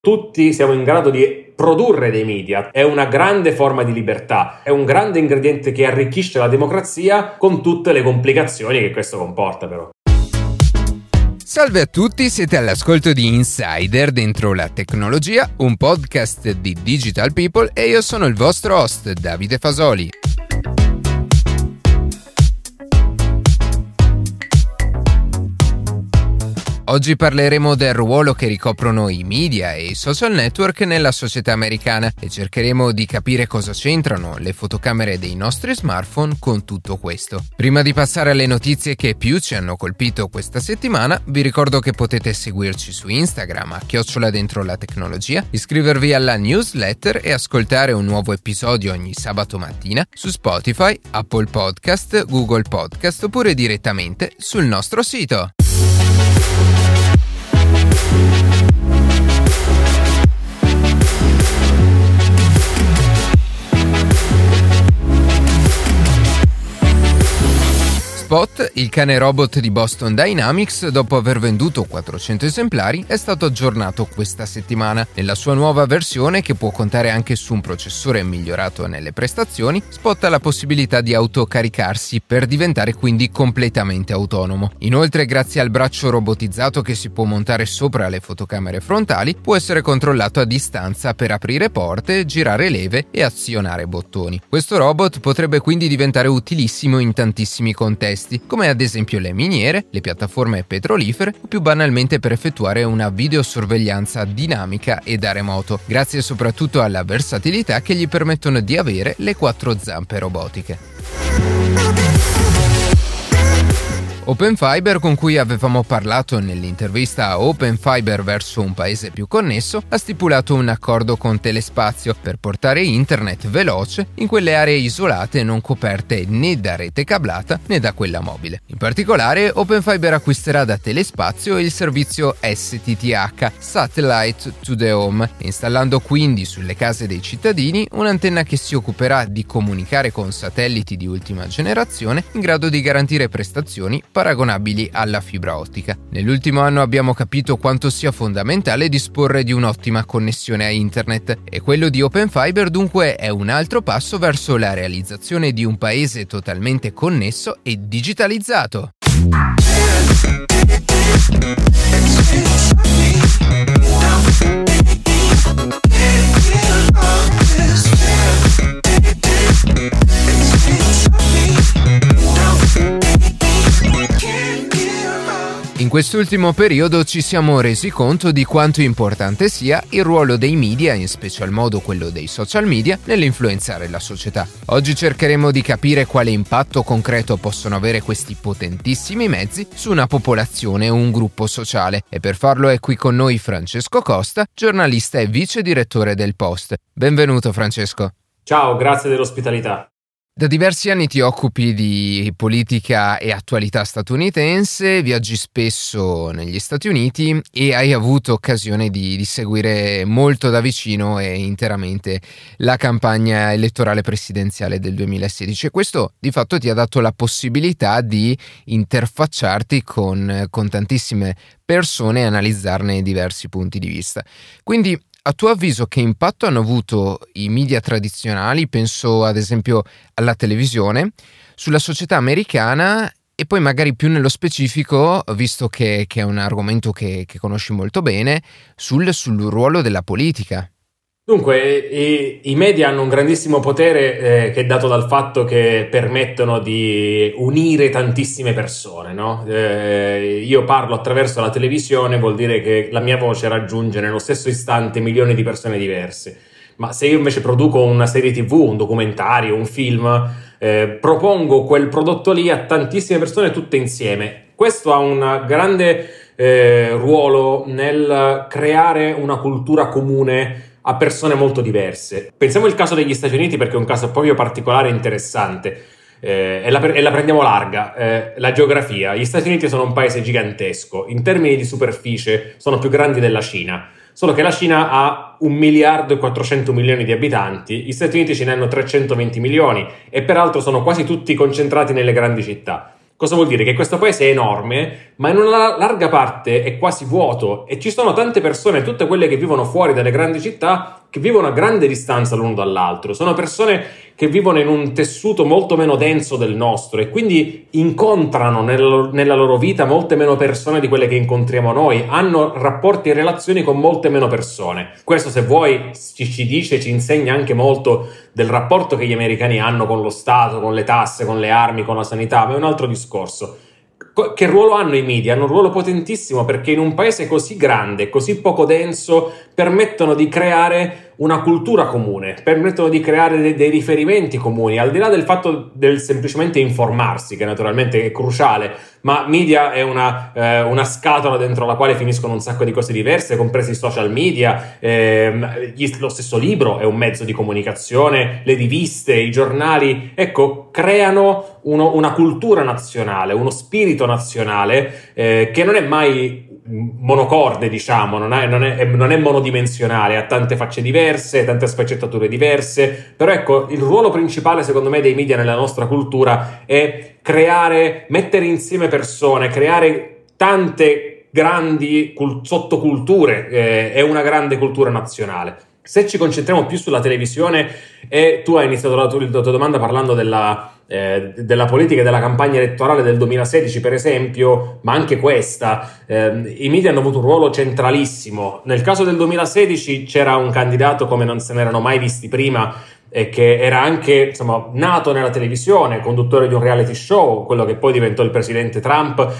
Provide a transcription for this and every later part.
tutti siamo in grado di produrre dei media. È una grande forma di libertà, è un grande ingrediente che arricchisce la democrazia con tutte le complicazioni che questo comporta però. Salve a tutti, siete all'ascolto di Insider dentro la tecnologia, un podcast di Digital People e io sono il vostro host Davide Fasoli. Oggi parleremo del ruolo che ricoprono i media e i social network nella società americana e cercheremo di capire cosa c'entrano le fotocamere dei nostri smartphone con tutto questo. Prima di passare alle notizie che più ci hanno colpito questa settimana, vi ricordo che potete seguirci su Instagram a chiocciola dentro la tecnologia, iscrivervi alla newsletter e ascoltare un nuovo episodio ogni sabato mattina su Spotify, Apple Podcast, Google Podcast oppure direttamente sul nostro sito. Spot, il cane robot di Boston Dynamics, dopo aver venduto 400 esemplari, è stato aggiornato questa settimana. Nella sua nuova versione, che può contare anche su un processore migliorato nelle prestazioni, Spot ha la possibilità di autocaricarsi per diventare quindi completamente autonomo. Inoltre, grazie al braccio robotizzato che si può montare sopra le fotocamere frontali, può essere controllato a distanza per aprire porte, girare leve e azionare bottoni. Questo robot potrebbe quindi diventare utilissimo in tantissimi contesti contesti, come ad esempio le miniere, le piattaforme petrolifere o più banalmente per effettuare una videosorveglianza dinamica e da remoto, grazie soprattutto alla versatilità che gli permettono di avere le quattro zampe robotiche. Open Fiber, con cui avevamo parlato nell'intervista Open Fiber verso un paese più connesso, ha stipulato un accordo con Telespazio per portare internet veloce in quelle aree isolate non coperte né da rete cablata né da quella mobile. In particolare, Open Fiber acquisterà da Telespazio il servizio STTH, Satellite to the Home, installando quindi sulle case dei cittadini un'antenna che si occuperà di comunicare con satelliti di ultima generazione in grado di garantire prestazioni paragonabili alla fibra ottica. Nell'ultimo anno abbiamo capito quanto sia fondamentale disporre di un'ottima connessione a internet e quello di Open Fiber dunque è un altro passo verso la realizzazione di un paese totalmente connesso e digitalizzato. Quest'ultimo periodo ci siamo resi conto di quanto importante sia il ruolo dei media, in special modo quello dei social media, nell'influenzare la società. Oggi cercheremo di capire quale impatto concreto possono avere questi potentissimi mezzi su una popolazione o un gruppo sociale e per farlo è qui con noi Francesco Costa, giornalista e vice direttore del Post. Benvenuto Francesco. Ciao, grazie dell'ospitalità. Da diversi anni ti occupi di politica e attualità statunitense, viaggi spesso negli Stati Uniti e hai avuto occasione di, di, seguire molto da vicino e interamente la campagna elettorale presidenziale del 2016 e questo di fatto ti ha dato la possibilità di interfacciarti con, con tantissime persone e analizzarne diversi punti di vista. Quindi a tuo avviso che impatto hanno avuto i media tradizionali, penso ad esempio alla televisione, sulla società americana e poi magari più nello specifico, visto che, che è un argomento che, che conosci molto bene, sul, sul ruolo della politica? Dunque, i, i, media hanno un grandissimo potere eh, che è dato dal fatto che permettono di unire tantissime persone, no? eh, io parlo attraverso la televisione, vuol dire che la mia voce raggiunge nello stesso istante milioni di persone diverse. Ma se io invece produco una serie tv, un documentario, un film, eh, propongo quel prodotto lì a tantissime persone tutte insieme. Questo ha un grande eh, ruolo nel creare una cultura comune a persone molto diverse. Pensiamo al caso degli Stati Uniti perché è un caso proprio particolare e interessante. Eh, e, la, e, la, prendiamo larga. Eh, la geografia. Gli Stati Uniti sono un paese gigantesco. In termini di superficie sono più grandi della Cina. Solo che la Cina ha 1 miliardo e 400 milioni di abitanti, gli Stati Uniti ce ne hanno 320 milioni e peraltro sono quasi tutti concentrati nelle grandi città. Cosa vuol dire? Che questo paese è enorme, ma in una larga parte è quasi vuoto e ci sono tante persone, tutte quelle che vivono fuori dalle grandi città, che vivono a grande distanza l'uno dall'altro. Sono persone che vivono in un tessuto molto meno denso del nostro e quindi incontrano nel, nella loro vita molte meno persone di quelle che incontriamo noi, hanno rapporti e relazioni con molte meno persone. Questo, se vuoi, ci, ci dice, ci insegna anche molto del rapporto che gli americani hanno con lo Stato, con le tasse, con le armi, con la sanità, ma è un altro discorso. Che ruolo hanno i media? Hanno un ruolo potentissimo perché in un paese così grande, così poco denso, permettono di creare una cultura comune, permettono di creare dei, dei, riferimenti comuni, al di là del fatto del semplicemente informarsi, che naturalmente è cruciale, ma media è una, eh, una scatola dentro la quale finiscono un sacco di cose diverse, compresi i social media, ehm, gli, lo stesso libro è un mezzo di comunicazione, le riviste, i giornali, ecco, creano uno, una cultura nazionale, uno spirito nazionale eh, che non è mai monocorde, diciamo, non è, non, è, non è, monodimensionale, ha tante facce diverse, tante sfaccettature diverse, però ecco, il ruolo principale secondo me dei media nella nostra cultura è creare, mettere insieme persone, creare tante grandi cult- sottoculture, eh, è una grande cultura nazionale. Se ci concentriamo più sulla televisione, e tu hai iniziato la tua, la tua domanda parlando della, eh, della politica e della campagna elettorale del 2016, per esempio, ma anche questa, eh, i media hanno avuto un ruolo centralissimo. Nel caso del 2016 c'era un candidato come non se n'erano mai visti prima, e che era anche insomma, nato nella televisione, conduttore di un reality show, quello che poi diventò il presidente Trump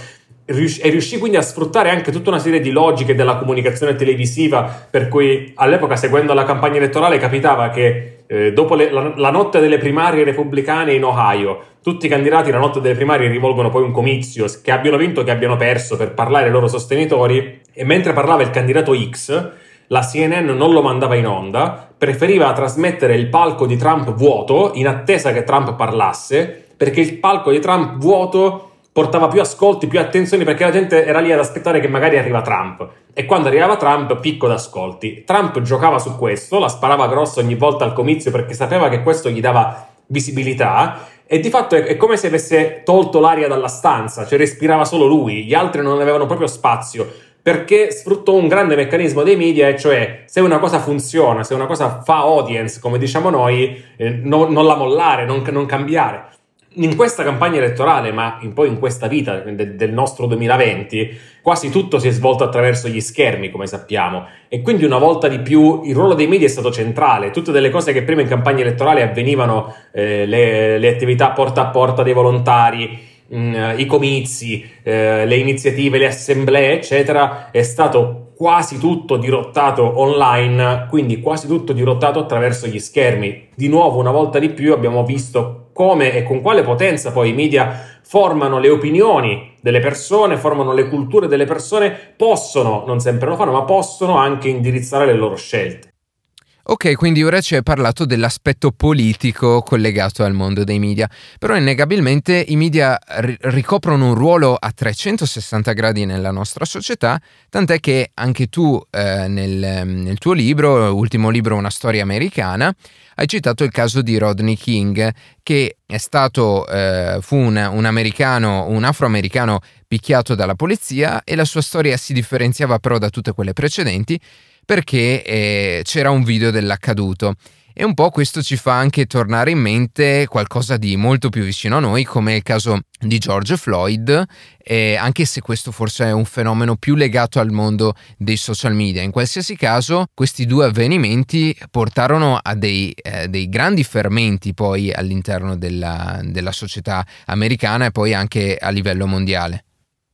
e riuscì quindi a sfruttare anche tutta una serie di logiche della comunicazione televisiva, per cui all'epoca, seguendo la campagna elettorale, capitava che eh, dopo le, la, la, notte delle primarie repubblicane in Ohio, tutti i candidati la notte delle primarie rivolgono poi un comizio, che abbiano vinto o che abbiano perso, per parlare ai loro sostenitori, e mentre parlava il candidato X, la CNN non lo mandava in onda, preferiva trasmettere il palco di Trump vuoto in attesa che Trump parlasse, perché il palco di Trump vuoto portava più ascolti, più attenzioni perché la gente era lì ad aspettare che magari arriva Trump. E quando arrivava Trump, picco d'ascolti. Trump giocava su questo, la sparava grossa ogni volta al comizio perché sapeva che questo gli dava visibilità. E di fatto è, come se avesse tolto l'aria dalla stanza, cioè respirava solo lui, gli altri non avevano proprio spazio perché sfruttò un grande meccanismo dei media, e cioè se una cosa funziona, se una cosa fa audience, come diciamo noi, eh, non, non, la mollare, non, non cambiare in questa campagna elettorale, ma in poi in questa vita de- del nostro 2020, quasi tutto si è svolto attraverso gli schermi, come sappiamo, e quindi una volta di più il ruolo dei media è stato centrale. Tutte delle cose che prima in campagna elettorale avvenivano, eh, le, le, attività porta a porta dei volontari, mm, i comizi, eh, le iniziative, le assemblee, eccetera, è stato quasi tutto dirottato online, quindi quasi tutto dirottato attraverso gli schermi. Di nuovo, una volta di più abbiamo visto come e con quale potenza poi i media formano le opinioni delle persone, formano le culture delle persone, possono, non sempre lo fanno, ma possono anche indirizzare le loro scelte. Ok, quindi ora ci hai parlato dell'aspetto politico collegato al mondo dei media, però innegabilmente i media ri- ricoprono un ruolo a 360 gradi nella nostra società, tant'è che anche tu eh, nel, nel, tuo libro, ultimo libro Una storia americana, hai citato il caso di Rodney King, che è stato, eh, fu un, un americano, un afroamericano picchiato dalla polizia e la sua storia si differenziava però da tutte quelle precedenti perché eh, c'era un video dell'accaduto. E un po' questo ci fa anche tornare in mente qualcosa di molto più vicino a noi, come il caso di George Floyd, eh, anche se questo forse è un fenomeno più legato al mondo dei social media. In qualsiasi caso, questi due avvenimenti portarono a dei, eh, dei grandi fermenti poi all'interno della, della, società americana e poi anche a livello mondiale.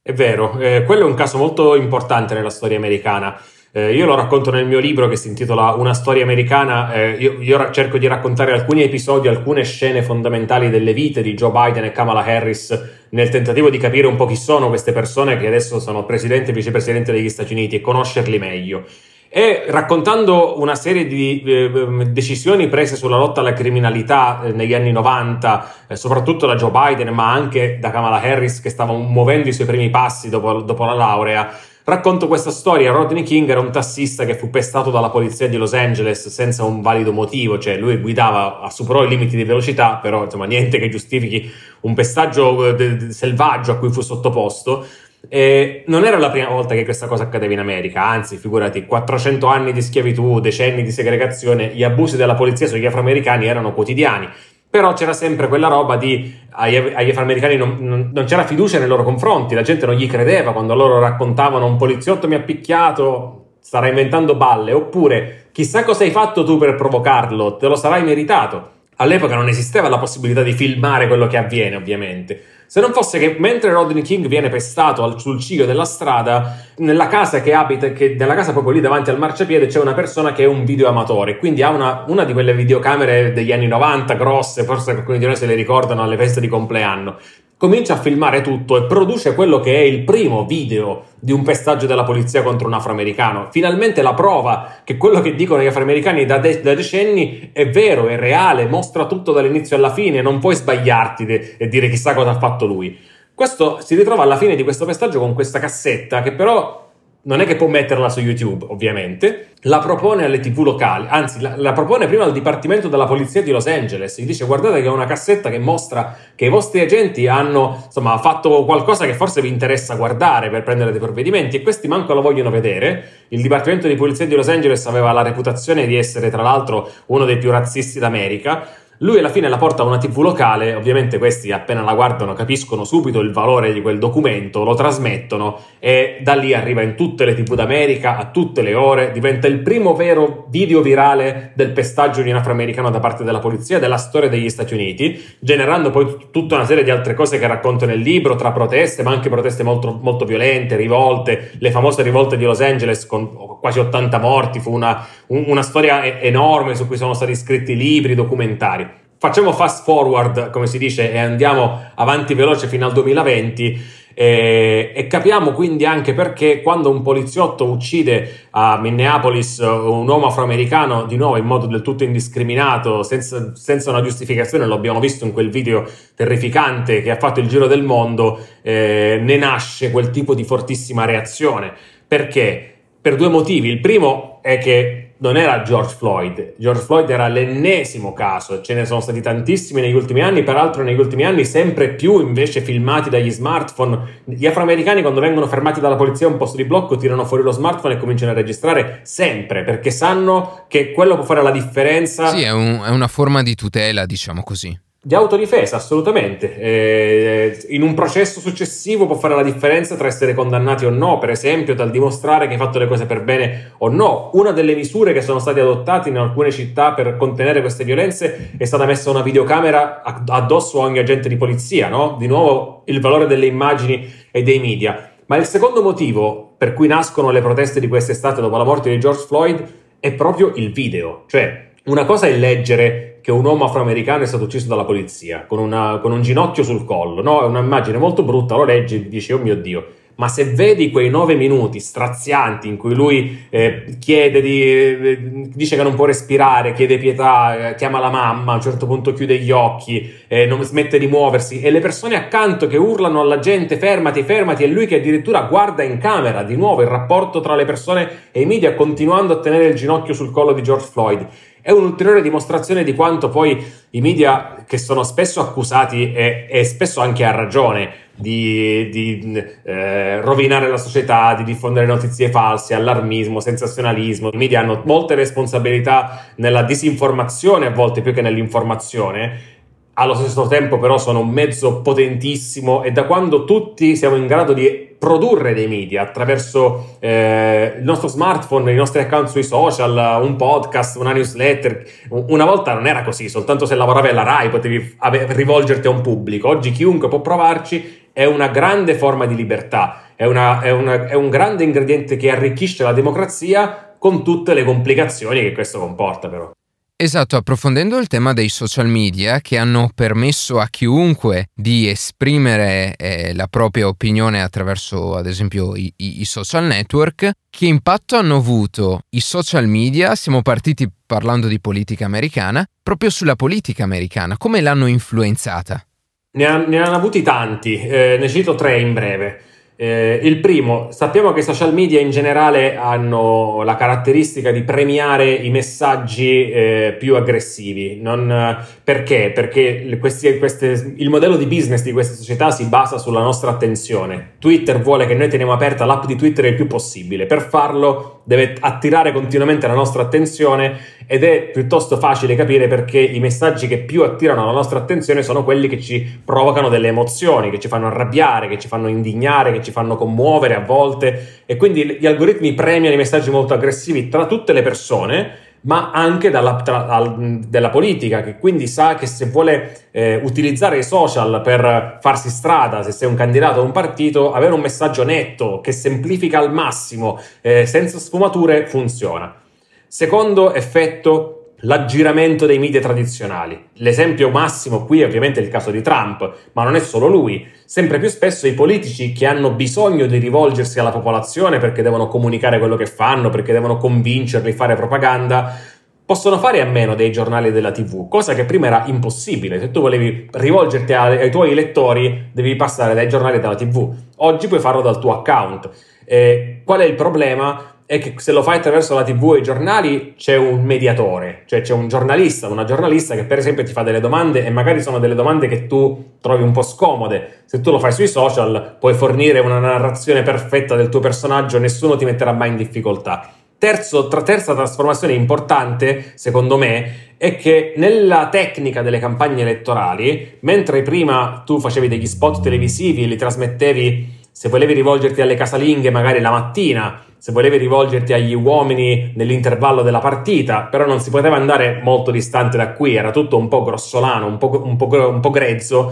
È vero, eh, quello è un caso molto importante nella storia americana. Eh, io lo racconto nel mio libro che si intitola Una storia americana. Eh, io, io, cerco di raccontare alcuni episodi, alcune scene fondamentali delle vite di Joe Biden e Kamala Harris nel tentativo di capire un po' chi sono queste persone che adesso sono presidente e vicepresidente degli Stati Uniti e conoscerli meglio. E raccontando una serie di eh, decisioni prese sulla lotta alla criminalità eh, negli anni 90, eh, soprattutto da Joe Biden, ma anche da Kamala Harris che stava muovendo i suoi primi passi dopo, dopo la laurea, Racconto questa storia. Rodney King era un tassista che fu pestato dalla polizia di Los Angeles senza un valido motivo, cioè lui guidava, superò i limiti di velocità, però insomma niente che giustifichi un pestaggio eh, selvaggio a cui fu sottoposto. E non era la prima volta che questa cosa accadeva in America, anzi, figurati, 400 anni di schiavitù, decenni di segregazione, gli abusi della polizia sugli afroamericani erano quotidiani però c'era sempre quella roba di agli, agli afroamericani non, non, non, c'era fiducia nei loro confronti, la gente non gli credeva quando loro raccontavano un poliziotto mi ha picchiato, starà inventando balle, oppure chissà cosa hai fatto tu per provocarlo, te lo sarai meritato. All'epoca non esisteva la possibilità di filmare quello che avviene, ovviamente. Se non fosse che mentre Rodney King viene pestato al, sul ciglio della strada, nella casa che abita, che nella casa proprio lì davanti al marciapiede c'è una persona che è un videoamatore, quindi ha una, una di quelle videocamere degli anni 90 grosse, forse alcuni di noi se le ricordano alle feste di compleanno comincia a filmare tutto e produce quello che è il primo video di un pestaggio della polizia contro un afroamericano. Finalmente la prova che quello che dicono gli afroamericani da, de- da decenni è vero, è reale, mostra tutto dall'inizio alla fine, non puoi sbagliarti de- e dire chissà cosa ha fatto lui. Questo si ritrova alla fine di questo pestaggio con questa cassetta che però non è che può metterla su YouTube, ovviamente, la propone alle tv locali, anzi la, la, propone prima al Dipartimento della Polizia di Los Angeles, gli dice guardate che è una cassetta che mostra che i vostri agenti hanno insomma, fatto qualcosa che forse vi interessa guardare per prendere dei provvedimenti. E questi manco lo vogliono vedere. Il Dipartimento di Polizia di Los Angeles aveva la reputazione di essere tra l'altro uno dei più razzisti d'America lui alla fine la porta a una TV locale, ovviamente questi appena la guardano capiscono subito il valore di quel documento, lo trasmettono e da lì arriva in tutte le TV d'America a tutte le ore, diventa il primo vero video virale del pestaggio di un afroamericano da parte della polizia della storia degli Stati Uniti, generando poi tutta una serie di altre cose che racconto nel libro, tra proteste, ma anche proteste molto, molto violente, rivolte, le famose rivolte di Los Angeles con quasi 80 morti, fu una, una storia enorme su cui sono stati scritti libri, documentari facciamo fast forward, come si dice, e andiamo avanti veloce fino al 2020. E, e, capiamo quindi anche perché quando un poliziotto uccide a Minneapolis un uomo afroamericano, di nuovo in modo del tutto indiscriminato, senza, senza una giustificazione, lo abbiamo visto in quel video terrificante che ha fatto il giro del mondo, eh, ne nasce quel tipo di fortissima reazione. Perché? Per due motivi. Il primo è che non era George Floyd, George Floyd era l'ennesimo caso, ce ne sono stati tantissimi negli ultimi anni, peraltro negli ultimi anni sempre più invece filmati dagli smartphone. Gli afroamericani quando vengono fermati dalla polizia a un posto di blocco tirano fuori lo smartphone e cominciano a registrare sempre, perché sanno che quello può fare la differenza. Sì, è, un, è una forma di tutela, diciamo così. Di autodifesa, assolutamente. Eh, in un processo successivo può fare la differenza tra essere condannati o no, per esempio, dal dimostrare che hai fatto le cose per bene o no. Una delle misure che sono state adottate in alcune città per contenere queste violenze è stata messa una videocamera addosso a ogni agente di polizia, no? Di nuovo il valore delle immagini e dei media. Ma il secondo motivo per cui nascono le proteste di quest'estate dopo la morte di George Floyd è proprio il video. Cioè, una cosa è leggere che un uomo afroamericano è stato ucciso dalla polizia con, una, con un ginocchio sul collo, no? È un'immagine molto brutta, lo leggi e dici, oh mio Dio, ma se vedi quei nove minuti strazianti in cui lui eh, chiede di, eh, dice che non può respirare, chiede pietà, eh, chiama la mamma, a un certo punto chiude gli occhi, eh, non smette di muoversi e le persone accanto che urlano alla gente fermati, fermati e lui che addirittura guarda in camera di nuovo il rapporto tra le persone e i media continuando a tenere il ginocchio sul collo di George Floyd è un'ulteriore dimostrazione di quanto poi i media, che sono spesso accusati e, e spesso anche a ragione di, di eh, rovinare la società, di diffondere notizie false, allarmismo, sensazionalismo, i media hanno molte responsabilità nella disinformazione a volte più che nell'informazione. Allo stesso tempo però sono un mezzo potentissimo e da quando tutti siamo in grado di produrre dei media attraverso eh, il nostro smartphone, i nostri account sui social, un podcast, una newsletter. Una volta non era così, soltanto se lavoravi alla RAI potevi ave- rivolgerti a un pubblico. Oggi chiunque può provarci, è una grande forma di libertà, è, una, è, una, è un grande ingrediente che arricchisce la democrazia con tutte le complicazioni che questo comporta però. Esatto, approfondendo il tema dei social media che hanno permesso a chiunque di esprimere eh, la propria opinione attraverso ad esempio i, i, social network, che impatto hanno avuto i social media? Siamo partiti parlando di politica americana, proprio sulla politica americana, come l'hanno influenzata? Ne, ha, ne hanno avuti tanti, eh, ne cito tre in breve. Eh, il primo, sappiamo che i social media in generale hanno la caratteristica di premiare i messaggi eh, più aggressivi. Non, perché? Perché questi, queste, il modello di business di queste società si basa sulla nostra attenzione. Twitter vuole che noi teniamo aperta l'app di Twitter il più possibile. Per farlo deve attirare continuamente la nostra attenzione ed è piuttosto facile capire perché i messaggi che più attirano la nostra attenzione sono quelli che ci provocano delle emozioni, che ci fanno arrabbiare, che ci fanno indignare, che ci fanno commuovere a volte. E quindi gli algoritmi premiano i messaggi molto aggressivi tra tutte le persone ma anche dalla, tra, al, della politica, che quindi sa che se vuole eh, utilizzare i social per farsi strada, se sei un candidato a un partito, avere un messaggio netto che semplifica al massimo, eh, senza sfumature, funziona. Secondo effetto, l'aggiramento dei media tradizionali. L'esempio massimo qui è ovviamente il caso di Trump, ma non è solo lui. Sempre più spesso i politici che hanno bisogno di rivolgersi alla popolazione perché devono comunicare quello che fanno, perché devono convincerli fare propaganda, possono fare a meno dei giornali della TV, cosa che prima era impossibile. Se tu volevi rivolgerti ai, ai tuoi lettori, devi passare dai giornali della TV. Oggi puoi farlo dal tuo account. Eh, qual è il problema? È che se lo fai attraverso la TV e i giornali c'è un mediatore, cioè c'è un giornalista, una giornalista che per esempio ti fa delle domande e magari sono delle domande che tu trovi un po' scomode. Se tu lo fai sui social puoi fornire una narrazione perfetta del tuo personaggio, nessuno ti metterà mai in difficoltà. Terzo, tra, terza trasformazione importante, secondo me, è che nella tecnica delle campagne elettorali, mentre prima tu facevi degli spot televisivi e li trasmettevi, se volevi rivolgerti alle casalinghe magari la mattina, se volevi rivolgerti agli uomini nell'intervallo della partita, però non si poteva andare molto distante da qui, era tutto un po' grossolano, un po', un po', un po grezzo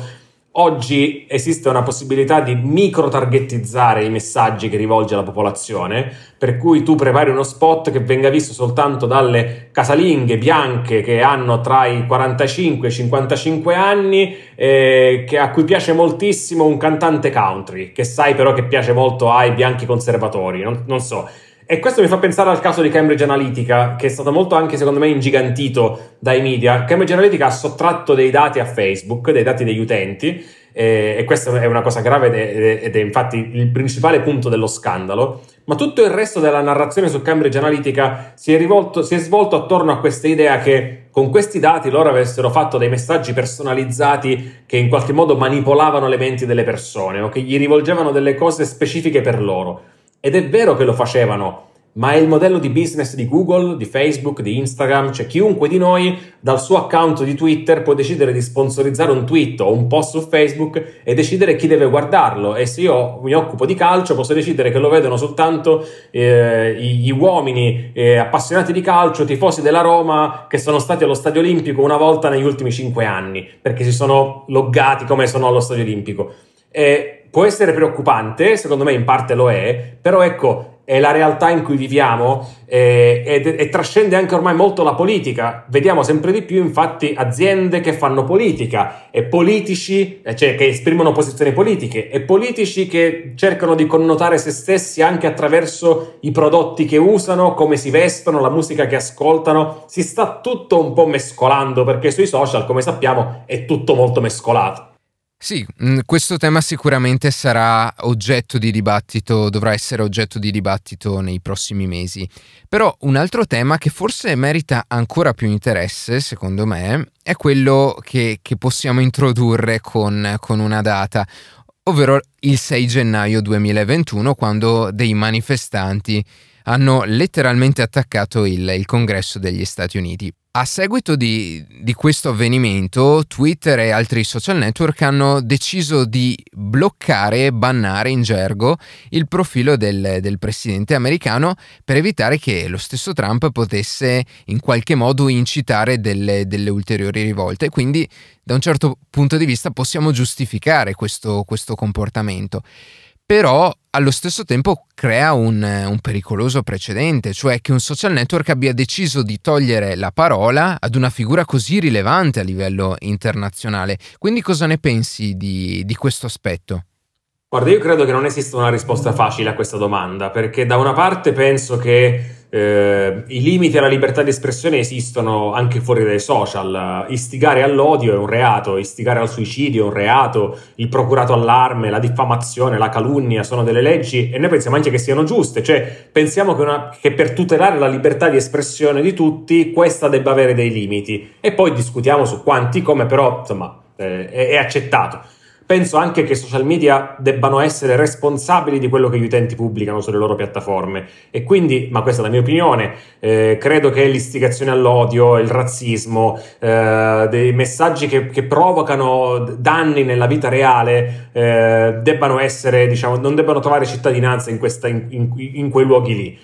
Oggi esiste una possibilità di micro-targettizzare i messaggi che rivolge alla popolazione, per cui tu prepari uno spot che venga visto soltanto dalle casalinghe bianche che hanno tra i 45 e i 55 anni, eh, a cui piace moltissimo un cantante country, che sai però che piace molto ai bianchi conservatori, non, non so. E questo mi fa pensare al caso di Cambridge Analytica, che è stato molto anche secondo me ingigantito dai media. Cambridge Analytica ha sottratto dei dati a Facebook, dei dati degli utenti, eh, e questa è una cosa grave ed è, ed è, infatti il principale punto dello scandalo. Ma tutto il resto della narrazione su Cambridge Analytica si è, rivolto, si è svolto attorno a questa idea che con questi dati loro avessero fatto dei messaggi personalizzati che in qualche modo manipolavano le menti delle persone o che gli rivolgevano delle cose specifiche per loro. Ed è vero che lo facevano, ma è il modello di business di Google, di Facebook, di Instagram, cioè chiunque di noi dal suo account di Twitter può decidere di sponsorizzare un tweet o un post su Facebook e decidere chi deve guardarlo e se io mi occupo di calcio posso decidere che lo vedono soltanto eh, gli uomini eh, appassionati di calcio, tifosi della Roma che sono stati allo Stadio Olimpico una volta negli ultimi cinque anni perché si sono loggati come sono allo Stadio Olimpico. E può essere preoccupante, secondo me in parte lo è, però ecco, è la realtà in cui viviamo eh, ed, e trascende anche ormai molto la politica. Vediamo sempre di più, infatti, aziende che fanno politica e politici, eh, cioè che esprimono posizioni politiche e politici che cercano di connotare se stessi anche attraverso i prodotti che usano, come si vestono, la musica che ascoltano. Si sta tutto un po' mescolando perché sui social, come sappiamo, è tutto molto mescolato. Sì, mm, questo tema sicuramente sarà oggetto di dibattito, dovrà essere oggetto di dibattito nei prossimi mesi. Però un altro tema che forse merita ancora più interesse, secondo me, è quello che, che possiamo introdurre con, con una data, ovvero il 6 gennaio 2021, quando dei manifestanti hanno letteralmente attaccato il, il Congresso degli Stati Uniti. A seguito di, di, questo avvenimento, Twitter e altri social network hanno deciso di bloccare e bannare in gergo il profilo del, del, presidente americano per evitare che lo stesso Trump potesse in qualche modo incitare delle, delle ulteriori rivolte. Quindi, da un certo punto di vista, possiamo giustificare questo, questo comportamento però allo stesso tempo crea un, un, pericoloso precedente, cioè che un social network abbia deciso di togliere la parola ad una figura così rilevante a livello internazionale. Quindi cosa ne pensi di, di questo aspetto? Guarda, io credo che non esista una risposta facile a questa domanda, perché da una parte penso che eh, i limiti alla libertà di espressione esistono anche fuori dai social. Istigare all'odio è un reato, istigare al suicidio è un reato, il procurato allarme, la diffamazione, la calunnia sono delle leggi e noi pensiamo anche che siano giuste, cioè pensiamo che, una, che per tutelare la libertà di espressione di tutti questa debba avere dei limiti e poi discutiamo su quanti, come però insomma eh, è, è accettato. Penso anche che i social media debbano essere responsabili di quello che gli utenti pubblicano sulle loro piattaforme. E quindi, ma questa è la mia opinione, eh, credo che l'istigazione all'odio, il razzismo, eh, dei messaggi che, che, provocano danni nella vita reale eh, debbano essere, diciamo, non debbano trovare cittadinanza in, questa, in, in, in quei luoghi lì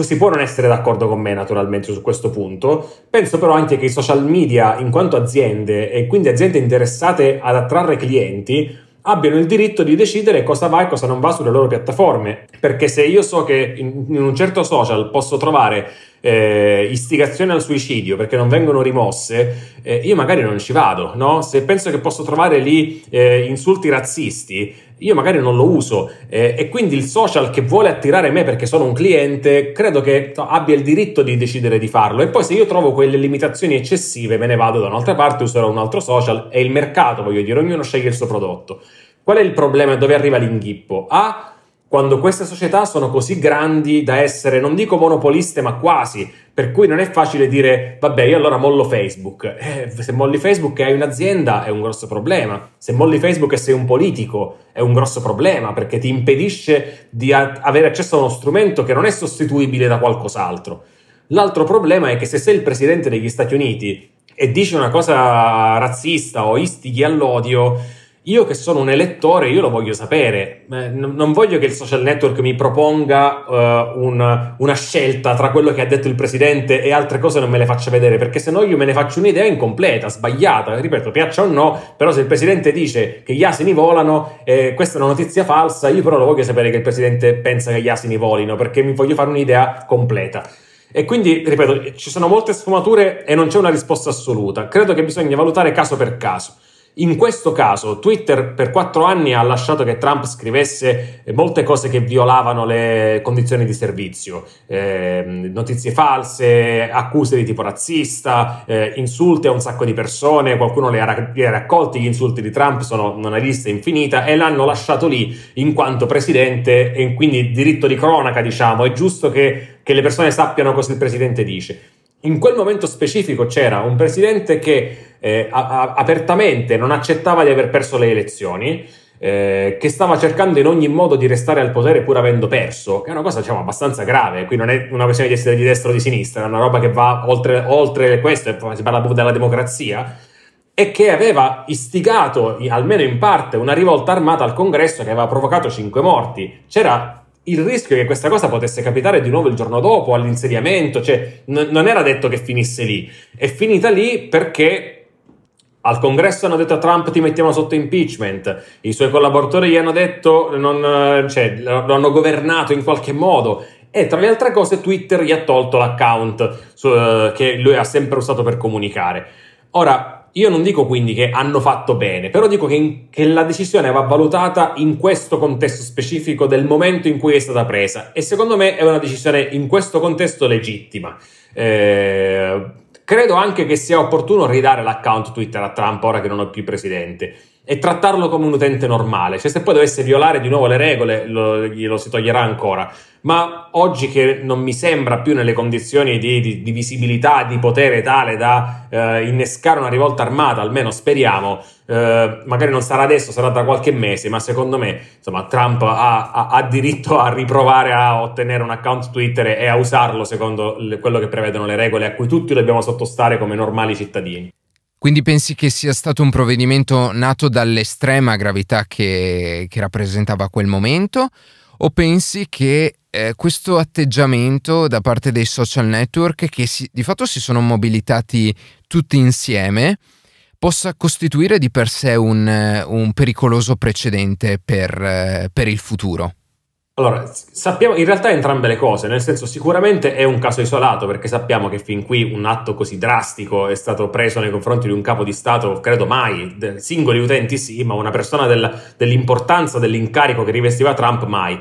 si può non essere d'accordo con me naturalmente su questo punto, penso però anche che i social media, in quanto aziende e quindi aziende interessate ad attrarre clienti, abbiano il diritto di decidere cosa va e cosa non va sulle loro piattaforme. Perché se io so che in, un certo social posso trovare eh, istigazioni al suicidio perché non vengono rimosse, eh, io magari non ci vado, no? Se penso che posso trovare lì eh, insulti razzisti, io magari non lo uso eh, e quindi il social che vuole attirare me perché sono un cliente, credo che abbia il diritto di decidere di farlo e poi se io trovo quelle limitazioni eccessive me ne vado da un'altra parte, userò un altro social e il mercato, voglio dire, ognuno sceglie il suo prodotto. Qual è il problema e dove arriva l'inghippo? A quando queste società sono così grandi da essere, non dico monopoliste, ma quasi, per cui non è facile dire, vabbè, io allora mollo Facebook. Eh, se molli Facebook e hai un'azienda è un grosso problema. Se molli Facebook e sei un politico è un grosso problema, perché ti impedisce di a- avere accesso a uno strumento che non è sostituibile da qualcos'altro. L'altro problema è che se sei il presidente degli Stati Uniti e dici una cosa razzista o istighi all'odio, io che sono un elettore, io lo voglio sapere. Eh, non voglio che il social network mi proponga uh, una, una, scelta tra quello che ha detto il presidente e altre cose non me le faccia vedere, perché se no io me ne faccio un'idea incompleta, sbagliata. Ripeto, piaccia o no, però se il presidente dice che gli asini volano, eh, questa è una notizia falsa, io però lo voglio sapere che il presidente pensa che gli asini volino, perché mi voglio fare un'idea completa. E quindi, ripeto, ci sono molte sfumature e non c'è una risposta assoluta. Credo che bisogna valutare caso per caso. In questo caso Twitter per quattro anni ha lasciato che Trump scrivesse molte cose che violavano le condizioni di servizio, eh, notizie false, accuse di tipo razzista, eh, insulti a un sacco di persone, qualcuno li ha, li ha raccolti, gli insulti di Trump sono una lista infinita e l'hanno lasciato lì in quanto presidente e quindi diritto di cronaca diciamo, è giusto che, che le persone sappiano cosa il presidente dice. In quel momento specifico c'era un presidente che eh, apertamente non accettava di aver perso le elezioni, eh, che stava cercando in ogni modo di restare al potere pur avendo perso, che è una cosa diciamo abbastanza grave. Qui non è una questione di essere di destra o di sinistra, è una roba che va oltre, oltre questo, si parla proprio della democrazia. E che aveva istigato, almeno in parte, una rivolta armata al congresso che aveva provocato cinque morti. C'era il rischio che questa cosa potesse capitare di nuovo il giorno dopo, all'insediamento, cioè n- non era detto che finisse lì, è finita lì perché al congresso hanno detto a Trump ti mettiamo sotto impeachment, i suoi collaboratori gli hanno detto, non, cioè, lo hanno governato in qualche modo e tra le altre cose Twitter gli ha tolto l'account su, uh, che lui ha sempre usato per comunicare. Ora, io non dico quindi che hanno fatto bene, però dico che, in, che, la decisione va valutata in questo contesto specifico del momento in cui è stata presa e secondo me è una decisione in questo contesto legittima. Eh, credo anche che sia opportuno ridare l'account Twitter a Trump ora che non è più presidente e trattarlo come un utente normale. Cioè, se poi dovesse violare di nuovo le regole, lo, glielo si toglierà ancora. Ma oggi che non mi sembra più nelle condizioni di, di, di visibilità, di potere tale da eh, innescare una rivolta armata, almeno speriamo, eh, magari non sarà adesso, sarà tra qualche mese, ma secondo me insomma, Trump ha, ha, ha, diritto a riprovare a ottenere un account Twitter e a usarlo secondo le, quello che prevedono le regole a cui tutti dobbiamo sottostare come normali cittadini. Quindi pensi che sia stato un provvedimento nato dall'estrema gravità che, che rappresentava quel momento? O pensi che eh, questo atteggiamento da parte dei social network, che si, di fatto si sono mobilitati tutti insieme, possa costituire di per sé un, un pericoloso precedente per, eh, per il futuro? Allora, sappiamo in realtà entrambe le cose, nel senso sicuramente è un caso isolato perché sappiamo che fin qui un atto così drastico è stato preso nei confronti di un capo di Stato, credo mai, singoli utenti sì, ma una persona del, dell'importanza dell'incarico che rivestiva Trump mai.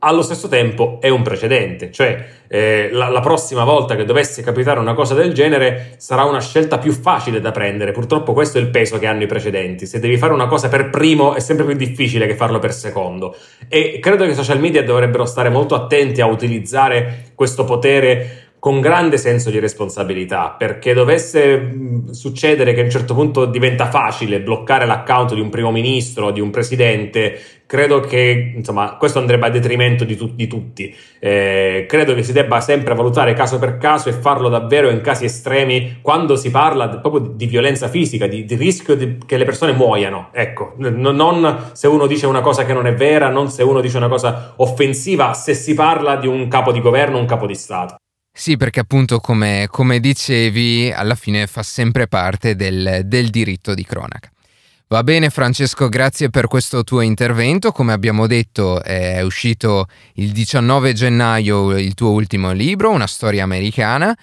Allo stesso tempo è un precedente, cioè eh, la, la, prossima volta che dovesse capitare una cosa del genere sarà una scelta più facile da prendere. Purtroppo questo è il peso che hanno i precedenti. Se devi fare una cosa per primo è sempre più difficile che farlo per secondo. E credo che i social media dovrebbero stare molto attenti a utilizzare questo potere con grande senso di responsabilità, perché dovesse succedere che a un certo punto diventa facile bloccare l'account di un primo ministro, di un presidente, credo che insomma, questo andrebbe a detrimento di, tu- di tutti. Eh, credo che si debba sempre valutare caso per caso e farlo davvero in casi estremi quando si parla d- proprio di violenza fisica, di, di rischio di- che le persone muoiano. Ecco, n- non se uno dice una cosa che non è vera, non se uno dice una cosa offensiva, se si parla di un capo di governo, un capo di Stato. Sì, perché appunto come, come, dicevi, alla fine fa sempre parte del, del diritto di cronaca. Va bene Francesco, grazie per questo tuo intervento. Come abbiamo detto è uscito il 19 gennaio il tuo ultimo libro, Una storia americana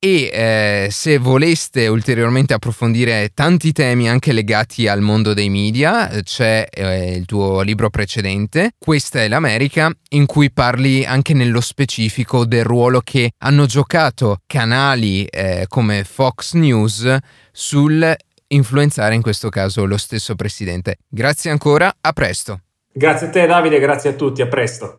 e eh, se voleste ulteriormente approfondire tanti temi anche legati al mondo dei media, c'è eh, il tuo libro precedente, Questa è l'America, in cui parli anche nello specifico del ruolo che hanno giocato canali eh, come Fox News sul influenzare in questo caso lo stesso presidente. Grazie ancora, a presto. Grazie a te Davide, grazie a tutti, a presto.